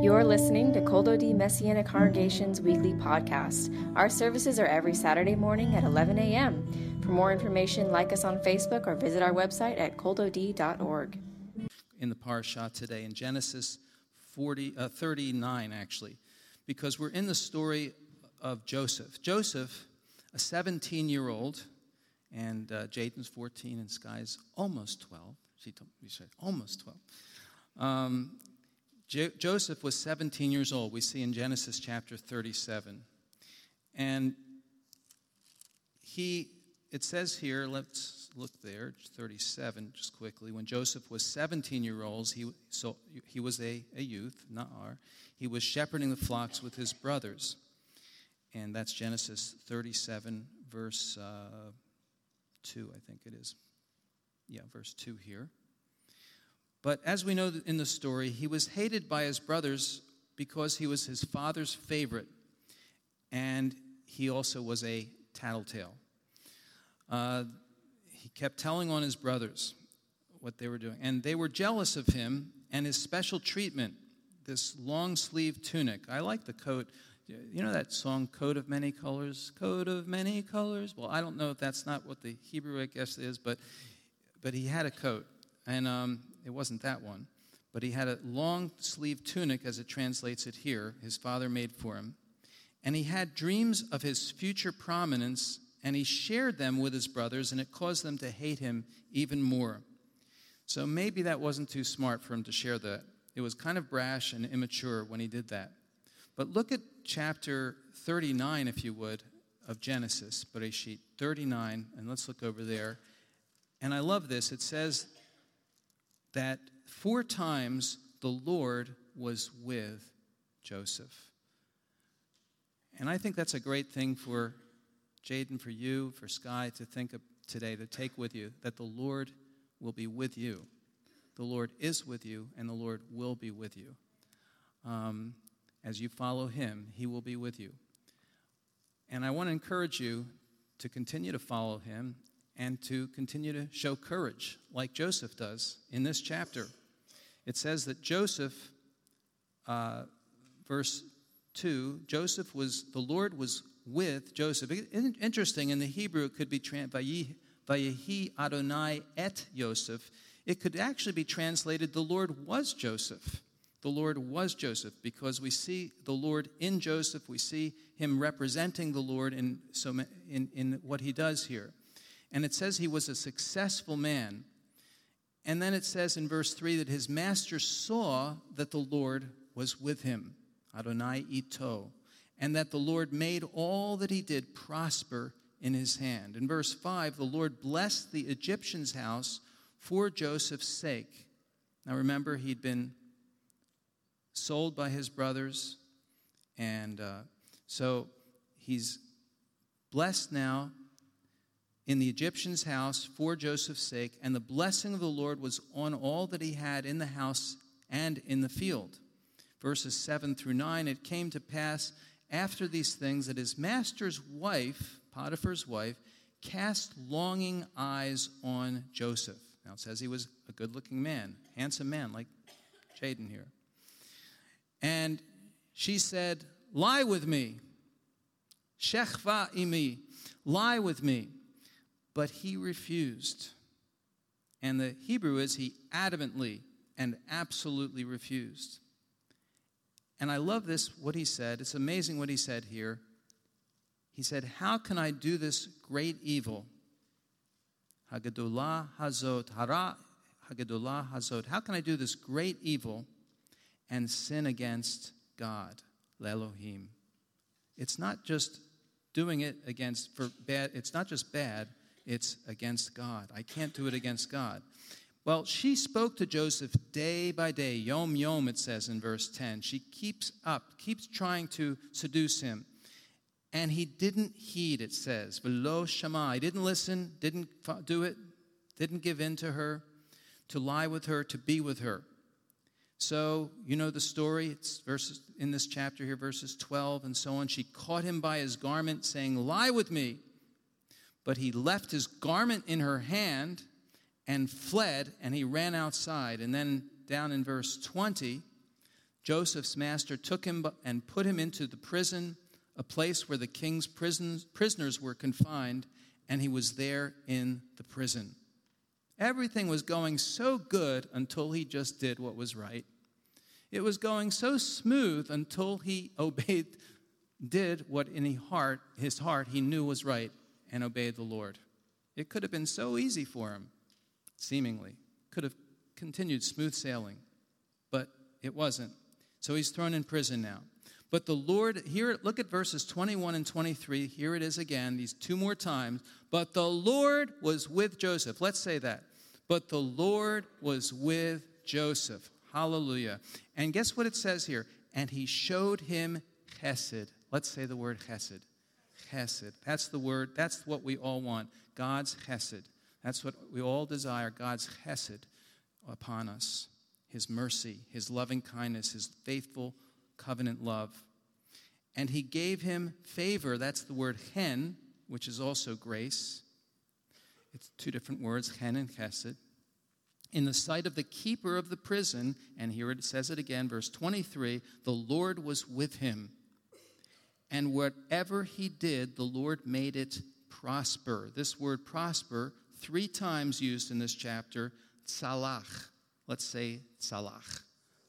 You're listening to Kol Dodi Messianic Congregation's weekly podcast. Our services are every Saturday morning at 11 a.m. For more information, like us on Facebook or visit our website at koldod.org. In the parasha today, in Genesis 40, uh, 39, actually, because we're in the story of Joseph. Joseph, a 17 year old, and uh, Jaden's 14 and Sky's almost 12. She told she said, almost 12. Um, Jo- Joseph was 17 years old, we see in Genesis chapter 37. And he, it says here, let's look there, 37, just quickly. When Joseph was 17 years old, he, so he was a, a youth, Na'ar. He was shepherding the flocks with his brothers. And that's Genesis 37, verse uh, 2, I think it is. Yeah, verse 2 here. But as we know in the story, he was hated by his brothers because he was his father's favorite, and he also was a tattletale. Uh, he kept telling on his brothers what they were doing, and they were jealous of him and his special treatment, this long sleeve tunic. I like the coat. You know that song, Coat of Many Colors? Coat of Many Colors? Well, I don't know if that's not what the Hebrew, I guess, is, but, but he had a coat. And um, it wasn't that one. But he had a long sleeve tunic, as it translates it here, his father made for him. And he had dreams of his future prominence, and he shared them with his brothers, and it caused them to hate him even more. So maybe that wasn't too smart for him to share that. It was kind of brash and immature when he did that. But look at chapter 39, if you would, of Genesis, Bereshit 39, and let's look over there. And I love this. It says that four times the Lord was with Joseph. And I think that's a great thing for Jaden, for you, for Sky to think of today, to take with you, that the Lord will be with you. The Lord is with you, and the Lord will be with you. Um, as you follow Him, He will be with you. And I want to encourage you to continue to follow Him and to continue to show courage like Joseph does in this chapter. It says that Joseph, uh, verse 2, Joseph was, the Lord was with Joseph. Interesting, in the Hebrew, it could be translated, Vayehi Adonai et Joseph. It could actually be translated, the Lord was Joseph. The Lord was Joseph because we see the Lord in Joseph. We see him representing the Lord in, so, in, in what he does here. And it says he was a successful man. And then it says in verse 3 that his master saw that the Lord was with him, Adonai Ito, and that the Lord made all that he did prosper in his hand. In verse 5, the Lord blessed the Egyptian's house for Joseph's sake. Now remember, he'd been sold by his brothers, and uh, so he's blessed now in the Egyptian's house for Joseph's sake, and the blessing of the Lord was on all that he had in the house and in the field. Verses 7 through 9 It came to pass after these things that his master's wife, Potiphar's wife, cast longing eyes on Joseph. Now it says he was a good looking man, handsome man, like Jaden here. And she said, Lie with me. Shechva imi. Lie with me. But he refused. And the Hebrew is he adamantly and absolutely refused. And I love this, what he said. It's amazing what he said here. He said, How can I do this great evil? Hagadullah Hazot, Hara Hagadullah Hazot. How can I do this great evil and sin against God, Lelohim? It's not just doing it against for bad, it's not just bad, it's against God. I can't do it against God. Well, she spoke to Joseph day by day, yom yom, it says in verse 10. She keeps up, keeps trying to seduce him. And he didn't heed, it says. Velo shama. He didn't listen, didn't do it, didn't give in to her, to lie with her, to be with her. So, you know the story. It's verses in this chapter here, verses 12 and so on. She caught him by his garment, saying, Lie with me. But he left his garment in her hand and fled, and he ran outside. And then down in verse 20, Joseph's master took him and put him into the prison, a place where the king's prisoners were confined, and he was there in the prison. Everything was going so good until he just did what was right. It was going so smooth until he obeyed, did what in his heart, his heart he knew was right and obeyed the Lord. It could have been so easy for him, seemingly. Could have continued smooth sailing, but it wasn't. So he's thrown in prison now. But the Lord, here, look at verses 21 and 23. Here it is again, these two more times. But the Lord was with Joseph. Let's say that. But the Lord was with Joseph. Hallelujah. And guess what it says here? And he showed him chesed. Let's say the word chesed. Chesed. That's the word, that's what we all want. God's chesed. That's what we all desire God's chesed upon us. His mercy, his loving kindness, his faithful covenant love. And he gave him favor. That's the word hen, which is also grace. It's two different words, hen and chesed in the sight of the keeper of the prison, and here it says it again, verse 23 the Lord was with him. And whatever he did, the Lord made it prosper. This word prosper, three times used in this chapter, salach. Let's say salach.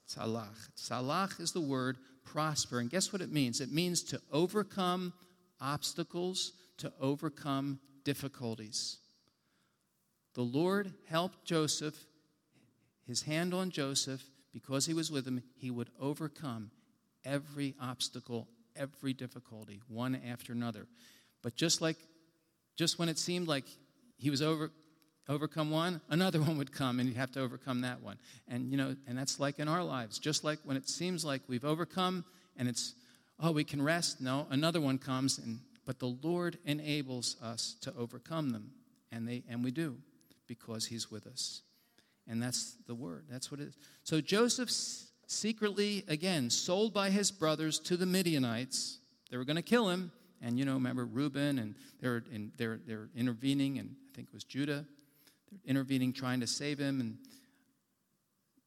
Salach. Salach is the word prosper. And guess what it means? It means to overcome obstacles, to overcome difficulties. The Lord helped Joseph his hand on Joseph, because he was with him, he would overcome every obstacle, every difficulty, one after another. But just like, just when it seemed like he was over, overcome one, another one would come, and you'd have to overcome that one. And you know, and that's like in our lives. Just like when it seems like we've overcome, and it's, oh, we can rest. No, another one comes, and but the Lord enables us to overcome them, and they and we do, because He's with us. And that's the word. That's what it is. So Joseph secretly, again, sold by his brothers to the Midianites. They were going to kill him. And you know, remember Reuben, and they're, in, they're, they're intervening, and I think it was Judah. They're intervening, trying to save him. And,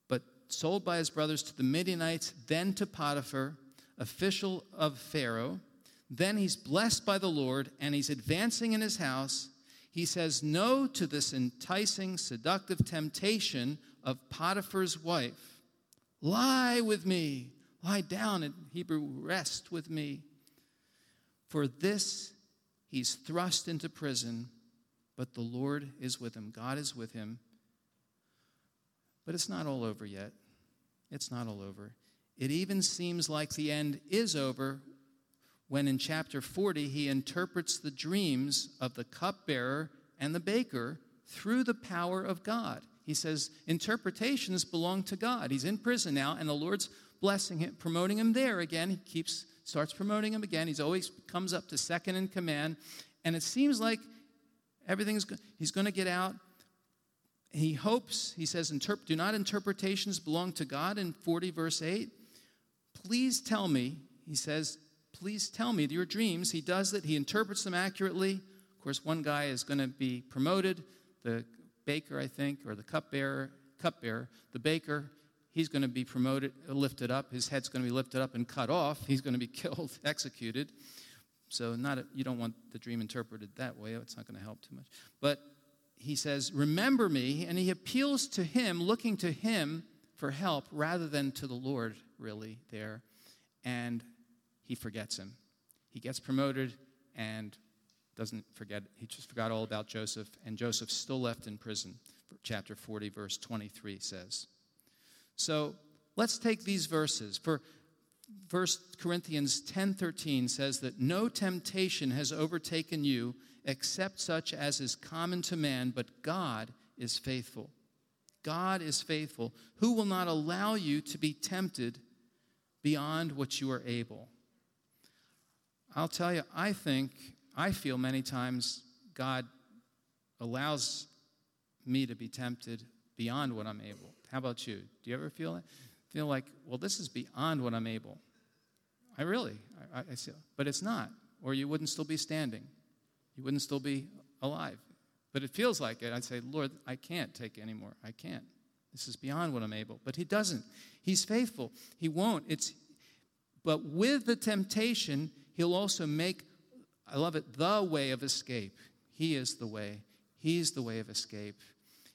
but sold by his brothers to the Midianites, then to Potiphar, official of Pharaoh. Then he's blessed by the Lord, and he's advancing in his house he says no to this enticing, seductive temptation of Potiphar's wife. Lie with me, lie down in Hebrew, rest with me. For this he's thrust into prison, but the Lord is with him. God is with him. But it's not all over yet. It's not all over. It even seems like the end is over when in chapter 40 he interprets the dreams of the cupbearer and the baker through the power of God. He says interpretations belong to God. He's in prison now, and the Lord's blessing him, promoting him there again. He keeps starts promoting him again. He's always comes up to second in command, and it seems like everything's he's going to get out. He hopes. He says, "Do not interpretations belong to God?" In forty verse eight, please tell me. He says, please tell me your dreams. He does it, he interprets them accurately. Of course, one guy is going to be promoted, the baker, I think, or the cupbearer, cupbearer, the baker, he's going to be promoted, lifted up. His head's going to be lifted up and cut off. He's going to be killed, executed. So not a, you don't want the dream interpreted that way. It's not going to help too much. But he says, "Remember me," and he appeals to him, looking to him for help rather than to the Lord. Really, there, and he forgets him. He gets promoted and doesn't forget, he just forgot all about Joseph, and Joseph's still left in prison. Chapter 40, verse 23 says. So let's take these verses. For First Corinthians 10:13 says that no temptation has overtaken you except such as is common to man, but God is faithful. God is faithful, who will not allow you to be tempted beyond what you are able. I'll tell you, I think, I feel many times God allows me to be tempted beyond what I'm able. How about you? Do you ever feel it? Feel like, well, this is beyond what I'm able. I really, I, I, I but it's not, or you wouldn't still be standing. You wouldn't still be alive. But it feels like it. I'd say, Lord, I can't take anymore. I can't. This is beyond what I'm able. But he doesn't. He's faithful. He won't. It's but with the temptation, he'll also make I love it, the way of escape. He is the way. He's the way of escape.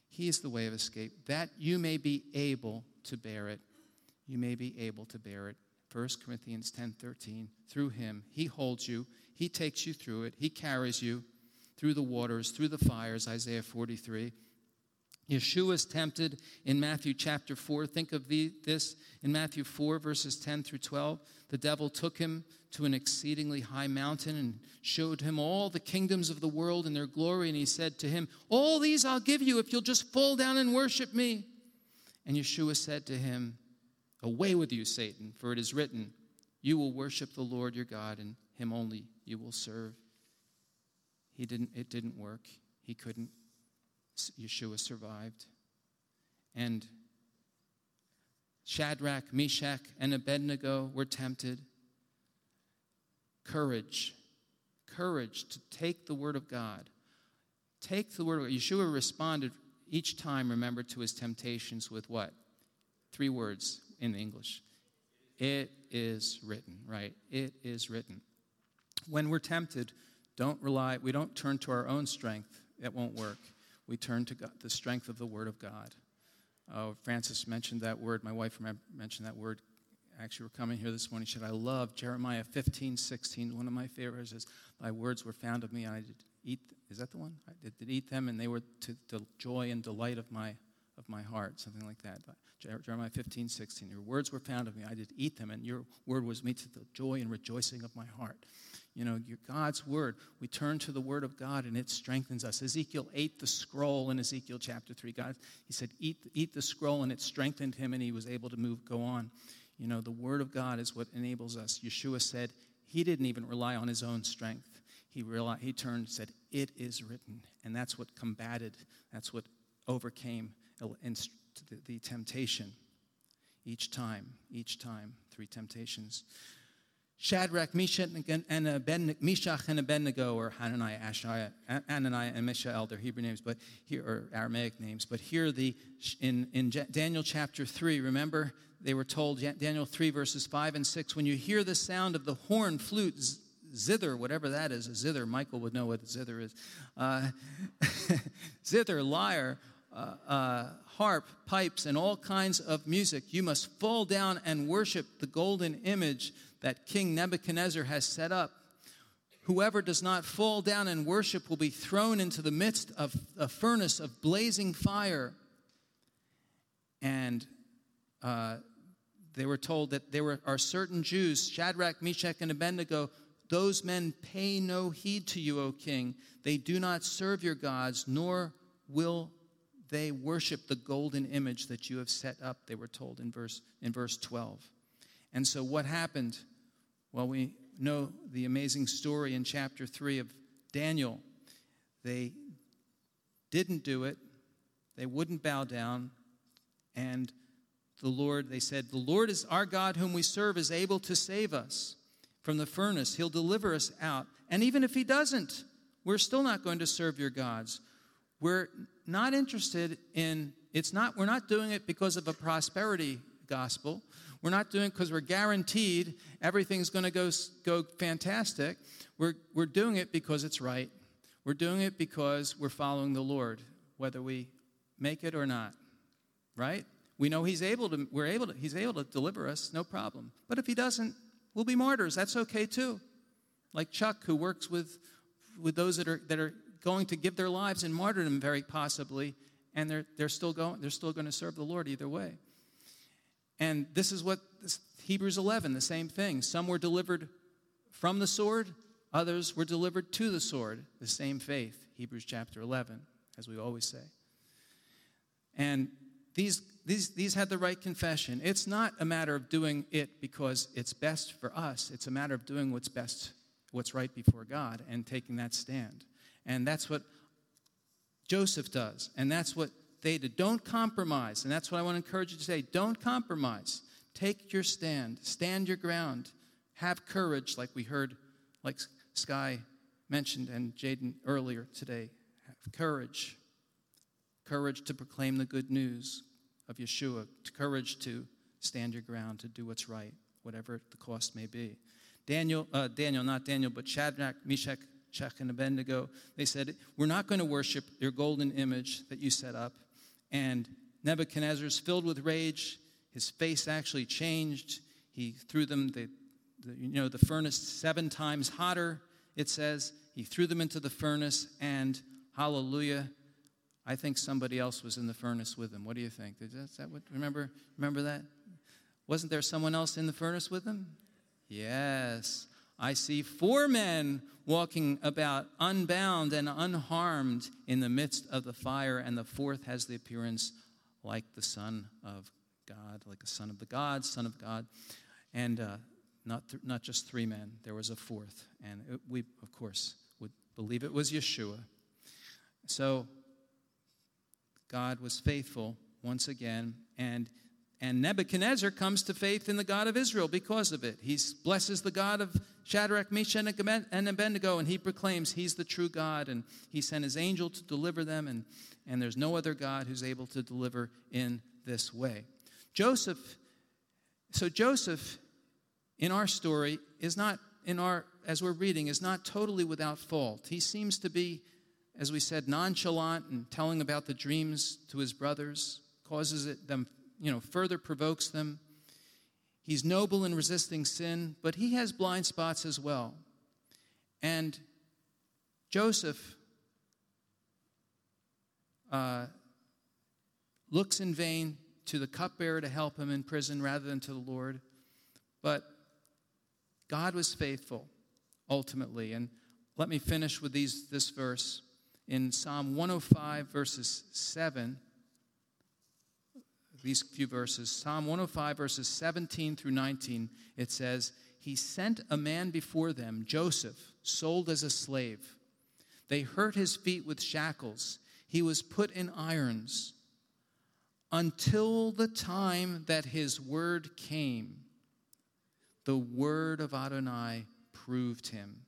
He's the way of escape. That you may be able to bear it. You may be able to bear it. 1 Corinthians 10 13. Through him, he holds you, he takes you through it, he carries you through the waters, through the fires, Isaiah 43. Yeshua is tempted in Matthew chapter 4. Think of the, this in Matthew 4, verses 10 through 12. The devil took him to an exceedingly high mountain and showed him all the kingdoms of the world and their glory. And he said to him, All these I'll give you if you'll just fall down and worship me. And Yeshua said to him, Away with you, Satan, for it is written, You will worship the Lord your God, and him only you will serve. He didn't, it didn't work. He couldn't. Yeshua survived. And Shadrach, Meshach, and Abednego were tempted. Courage. Courage to take the word of God. Take the word of God. Yeshua responded each time, remember, to his temptations with what? Three words in English. It is written, right? It is written. When we're tempted, don't rely, we don't turn to our own strength. It won't work. We turn to God, the strength of the Word of God. Uh, Francis mentioned that word. My wife mentioned that word. Actually, we're coming here this morning. She said, I love Jeremiah 15, 16. One of my favorites is, My words were found of me, and I did eat. Is that the one? I did, did eat them, and they were to the joy and delight of my, of my heart. Something like that. Jeremiah 15, 16. Your words were found of me. I did eat them, and your word was me to the joy and rejoicing of my heart. You know, your God's word. We turn to the word of God, and it strengthens us. Ezekiel ate the scroll in Ezekiel chapter 3. God, he said, eat, eat the scroll, and it strengthened him, and he was able to move, go on. You know, the word of God is what enables us. Yeshua said he didn't even rely on his own strength. He, realized, he turned and said, It is written. And that's what combated, that's what overcame the, the temptation each time, each time, three temptations. Shadrach, Meshach, and Abednego, Meshach and Abednego, or Hananiah, Ashaiah, Ananiah, and Mishael, their Hebrew names, but here or Aramaic names. But here, the in in Daniel chapter three, remember they were told Daniel three verses five and six. When you hear the sound of the horn, flute, zither, whatever that is, a zither. Michael would know what a zither is. Uh, zither, lyre, uh, uh, harp, pipes, and all kinds of music. You must fall down and worship the golden image that King Nebuchadnezzar has set up. Whoever does not fall down and worship will be thrown into the midst of a furnace of blazing fire. And uh, they were told that there were, are certain Jews, Shadrach, Meshach, and Abednego, those men pay no heed to you, O king. They do not serve your gods, nor will they worship the golden image that you have set up, they were told in verse, in verse 12. And so what happened? Well, we know the amazing story in chapter 3 of Daniel. They didn't do it, they wouldn't bow down, and the Lord, they said, The Lord is our God, whom we serve, is able to save us from the furnace. He'll deliver us out. And even if He doesn't, we're still not going to serve your gods. We're not interested in it's not we're not doing it because of a prosperity gospel. We're not doing because we're guaranteed everything's going to go go fantastic. We're we're doing it because it's right. We're doing it because we're following the Lord, whether we make it or not. Right? We know he's able to we're able to he's able to deliver us, no problem. But if he doesn't, we'll be martyrs. That's okay too. Like Chuck who works with with those that are that are going to give their lives in martyrdom, very possibly, and they're, they're, still, going, they're still going to serve the Lord either way. And this is what this, Hebrews 11, the same thing. Some were delivered from the sword, others were delivered to the sword, the same faith. Hebrews chapter 11, as we always say. And these, these, these had the right confession. It's not a matter of doing it because it's best for us, it's a matter of doing what's best, what's right before God, and taking that stand. And that's what Joseph does. And that's what did. Don't compromise. And that's what I want to encourage you to say. Don't compromise. Take your stand. Stand your ground. Have courage, like we heard, like Sky mentioned and Jaden earlier today. Have courage. Courage to proclaim the good news of Yeshua, courage to stand your ground, to do what's right, whatever the cost may be. Daniel, uh, Daniel, not Daniel, but Shadrach, Meshach, and Abednego, they said, We're not going to worship your golden image that you set up. And Nebuchadnezzar's filled with rage. His face actually changed. He threw them, the, the, you know, the furnace seven times hotter, it says. He threw them into the furnace, and hallelujah, I think somebody else was in the furnace with him. What do you think? Is that, is that what, remember, remember that? Wasn't there someone else in the furnace with him? Yes. I see four men walking about unbound and unharmed in the midst of the fire, and the fourth has the appearance like the Son of God, like a Son of the gods, Son of God. And uh, not, th- not just three men, there was a fourth. And it, we, of course, would believe it was Yeshua. So God was faithful once again, and and Nebuchadnezzar comes to faith in the God of Israel because of it. He blesses the God of Shadrach, Meshach, and Abednego, and he proclaims he's the true God, and he sent his angel to deliver them, and, and there's no other God who's able to deliver in this way. Joseph, so Joseph in our story is not, in our, as we're reading, is not totally without fault. He seems to be, as we said, nonchalant and telling about the dreams to his brothers, causes it, them you know, further provokes them. He's noble in resisting sin, but he has blind spots as well. And Joseph uh, looks in vain to the cupbearer to help him in prison rather than to the Lord. But God was faithful ultimately. And let me finish with these, this verse in Psalm 105, verses 7 these few verses. Psalm 105, verses 17 through 19, it says, He sent a man before them, Joseph, sold as a slave. They hurt his feet with shackles. He was put in irons until the time that his word came. The word of Adonai proved him.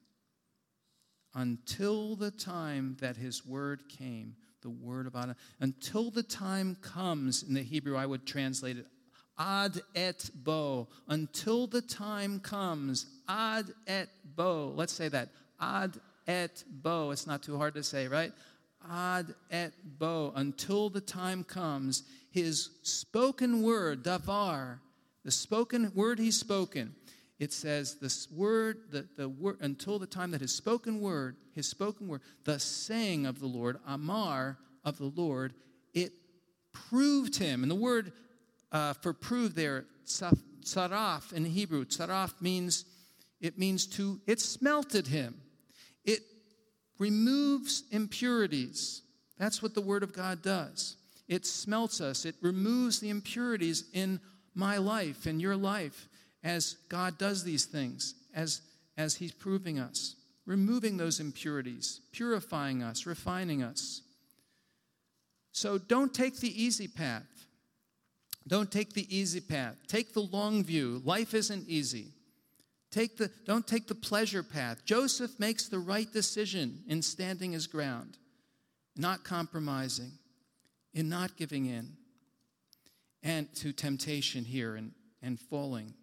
Until the time that his word came, the word of Adonai. Until the time comes, in the Hebrew, I would translate it ad et bo. Until the time comes, ad et bo. Let's say that. Ad et bo. It's not too hard to say, right? Ad et bo. Until the time comes, his spoken word, davar, the spoken word he's spoken, it says this word, the, the word, until the time that his spoken word, his spoken word, the saying of the Lord, Amar of the Lord, it proved him. And the word uh, for prove there, tsaraf in Hebrew, tsaraf means, it means to, it smelted him. It removes impurities. That's what the word of God does. It smelts us. It removes the impurities in my life, in your life as God does these things, as, as He's proving us, removing those impurities, purifying us, refining us. So don't take the easy path. Don't take the easy path. Take the long view. Life isn't easy. Take the, don't take the pleasure path. Joseph makes the right decision in standing his ground, not compromising, in not giving in, and to temptation here and, and falling.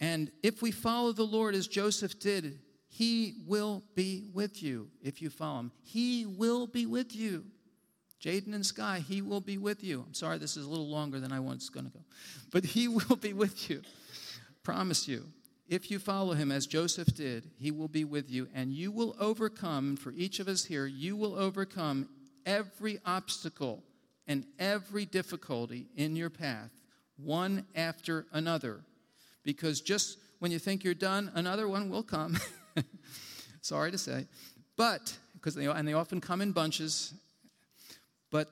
And if we follow the Lord as Joseph did, he will be with you if you follow him. He will be with you. Jaden and Sky, he will be with you. I'm sorry this is a little longer than I was going to go, but he will be with you. Promise you. If you follow him as Joseph did, he will be with you, and you will overcome, for each of us here, you will overcome every obstacle and every difficulty in your path, one after another because just when you think you're done, another one will come. Sorry to say. But, because they, and they often come in bunches, but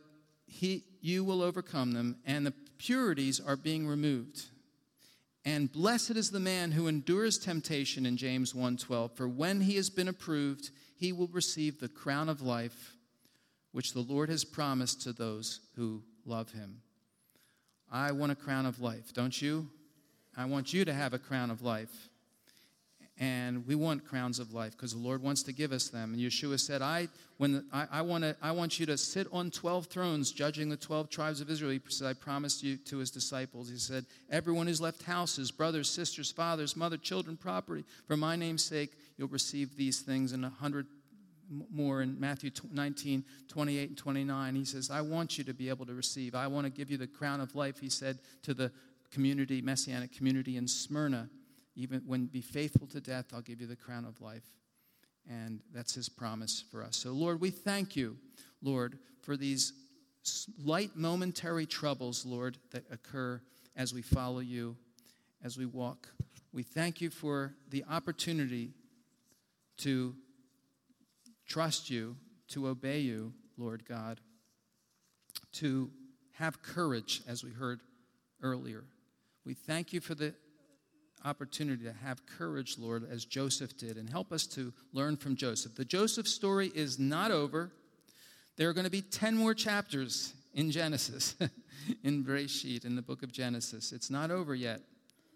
he, you will overcome them, and the purities are being removed. And blessed is the man who endures temptation in James 1:12, for when he has been approved, he will receive the crown of life which the Lord has promised to those who love him. I want a crown of life, don't you? I want you to have a crown of life. and we want crowns of life because the Lord wants to give us them. And Yeshua said, "I when I, I want to I want you to sit on twelve thrones, judging the twelve tribes of Israel." He said, "I promised you to his disciples." He said, "Everyone who's left houses, brothers, sisters, fathers, mother, children, property for my name's sake, you'll receive these things and a hundred more in Matthew 19, 28, and 29. He says, I want you to be able to receive. I want to give you the crown of life, he said to the community, messianic community in Smyrna even when be faithful to death, I'll give you the crown of life. And that's his promise for us. So, Lord, we thank you, Lord, for these light momentary troubles, Lord, that occur as we follow you, as we walk. We thank you for the opportunity to trust you, to obey you, Lord God, to have courage, as we heard earlier. We thank you for the opportunity to have courage, Lord, as Joseph did, and help us to learn from Joseph. The Joseph story is not over. There are going to be 10 more chapters in Genesis, in Bereshit, in the book of Genesis. It's not over yet.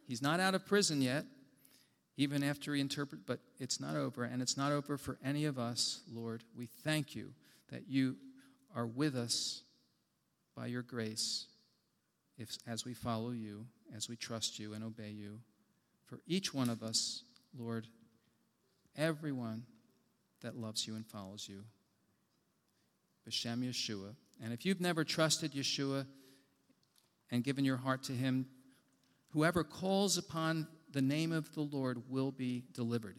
He's not out of prison yet, even after he interprets, but it's not over, and it's not over for any of us, Lord. We thank you that you are with us by your grace if, as we follow you, as we trust you and obey you for each one of us, Lord, everyone that loves you and follows you. B'Shem Yeshua. And if you've never trusted Yeshua and given your heart to him, whoever calls upon the name of the Lord will be delivered.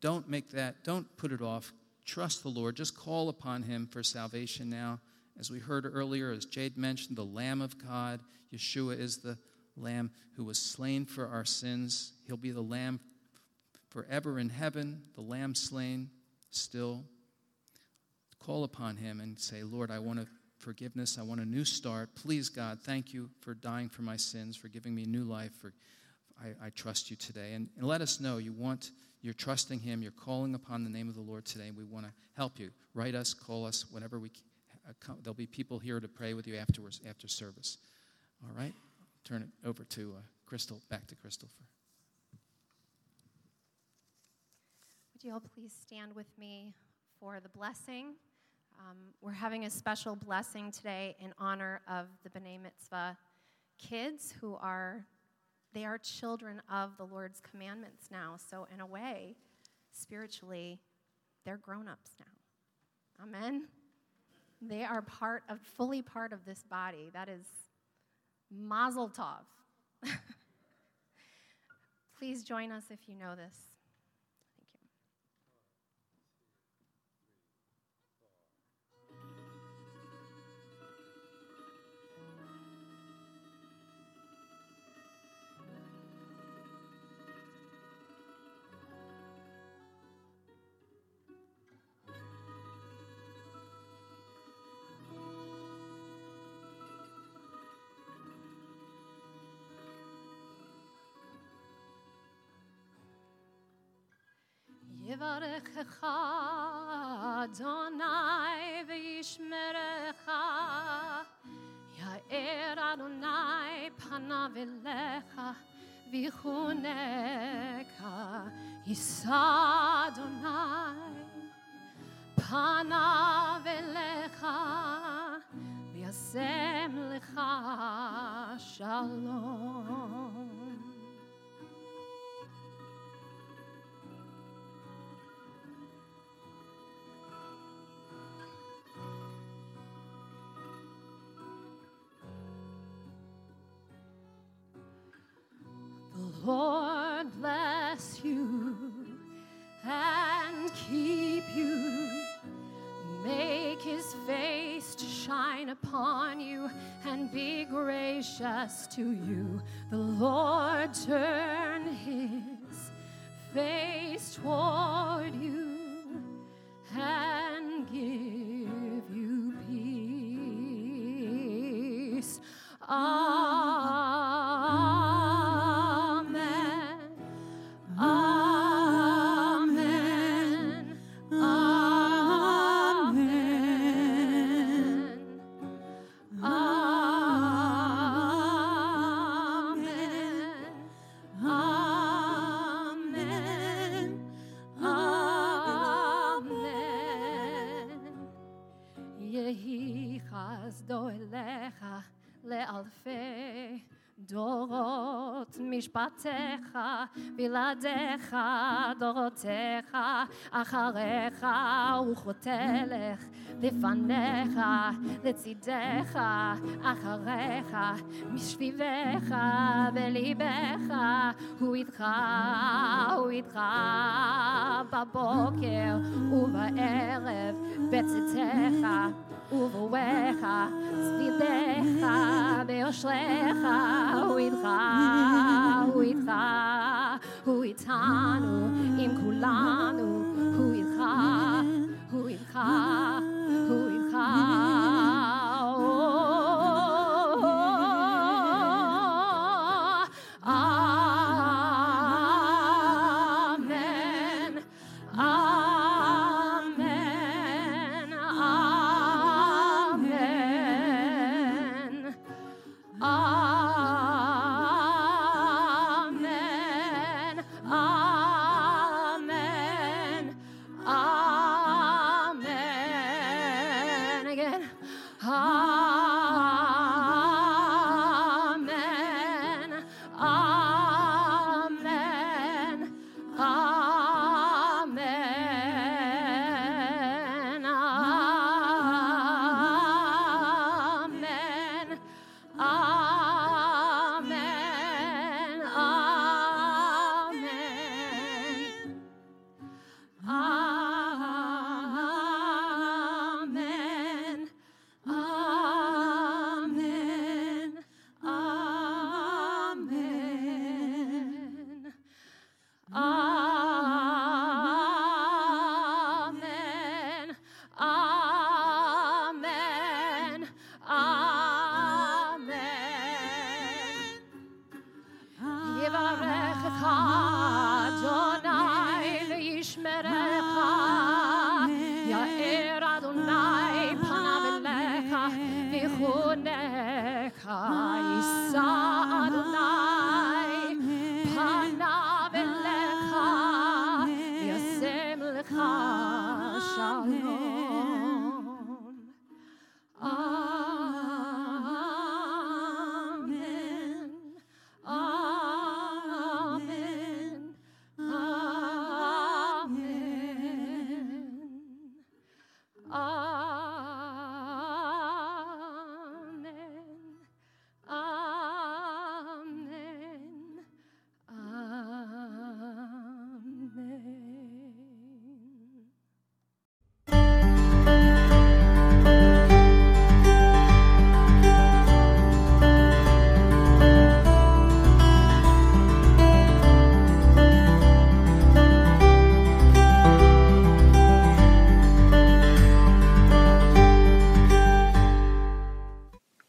Don't make that, don't put it off. Trust the Lord. Just call upon him for salvation now. As we heard earlier, as Jade mentioned, the Lamb of God, Yeshua is the Lamb who was slain for our sins. He'll be the Lamb forever in heaven, the Lamb slain still. Call upon Him and say, Lord, I want a forgiveness. I want a new start. Please, God, thank you for dying for my sins, for giving me new life. For I, I trust you today. And, and let us know you want, you're trusting Him, you're calling upon the name of the Lord today. We want to help you. Write us, call us, whenever we. Uh, there'll be people here to pray with you afterwards, after service. All right? Turn it over to uh, Crystal, back to Crystal. For. Would you all please stand with me for the blessing? Um, we're having a special blessing today in honor of the B'nai Mitzvah kids who are, they are children of the Lord's commandments now. So, in a way, spiritually, they're grown ups now. Amen? They are part of, fully part of this body. That is Mazel tov. Please join us if you know this. יברכך אדוני וישמרך יאר אדוני פניו אליך ויחונק יישא אדוני פניו אליך וישם לך שלום Lord bless you and keep you. Make his face to shine upon you and be gracious to you. The Lord turn his face toward משפטיך, בלעדיך דורותיך, אחריך וכותלך, לפניך, לצידך, אחריך, משביבך, בליבך, הוא איתך, הוא איתך, בבוקר ובערב, בצאתך. ובואך, סביבך, ביושרך, הוא איתך, הוא איתך, הוא איתנו, עם כולנו, הוא איתך, הוא איתך,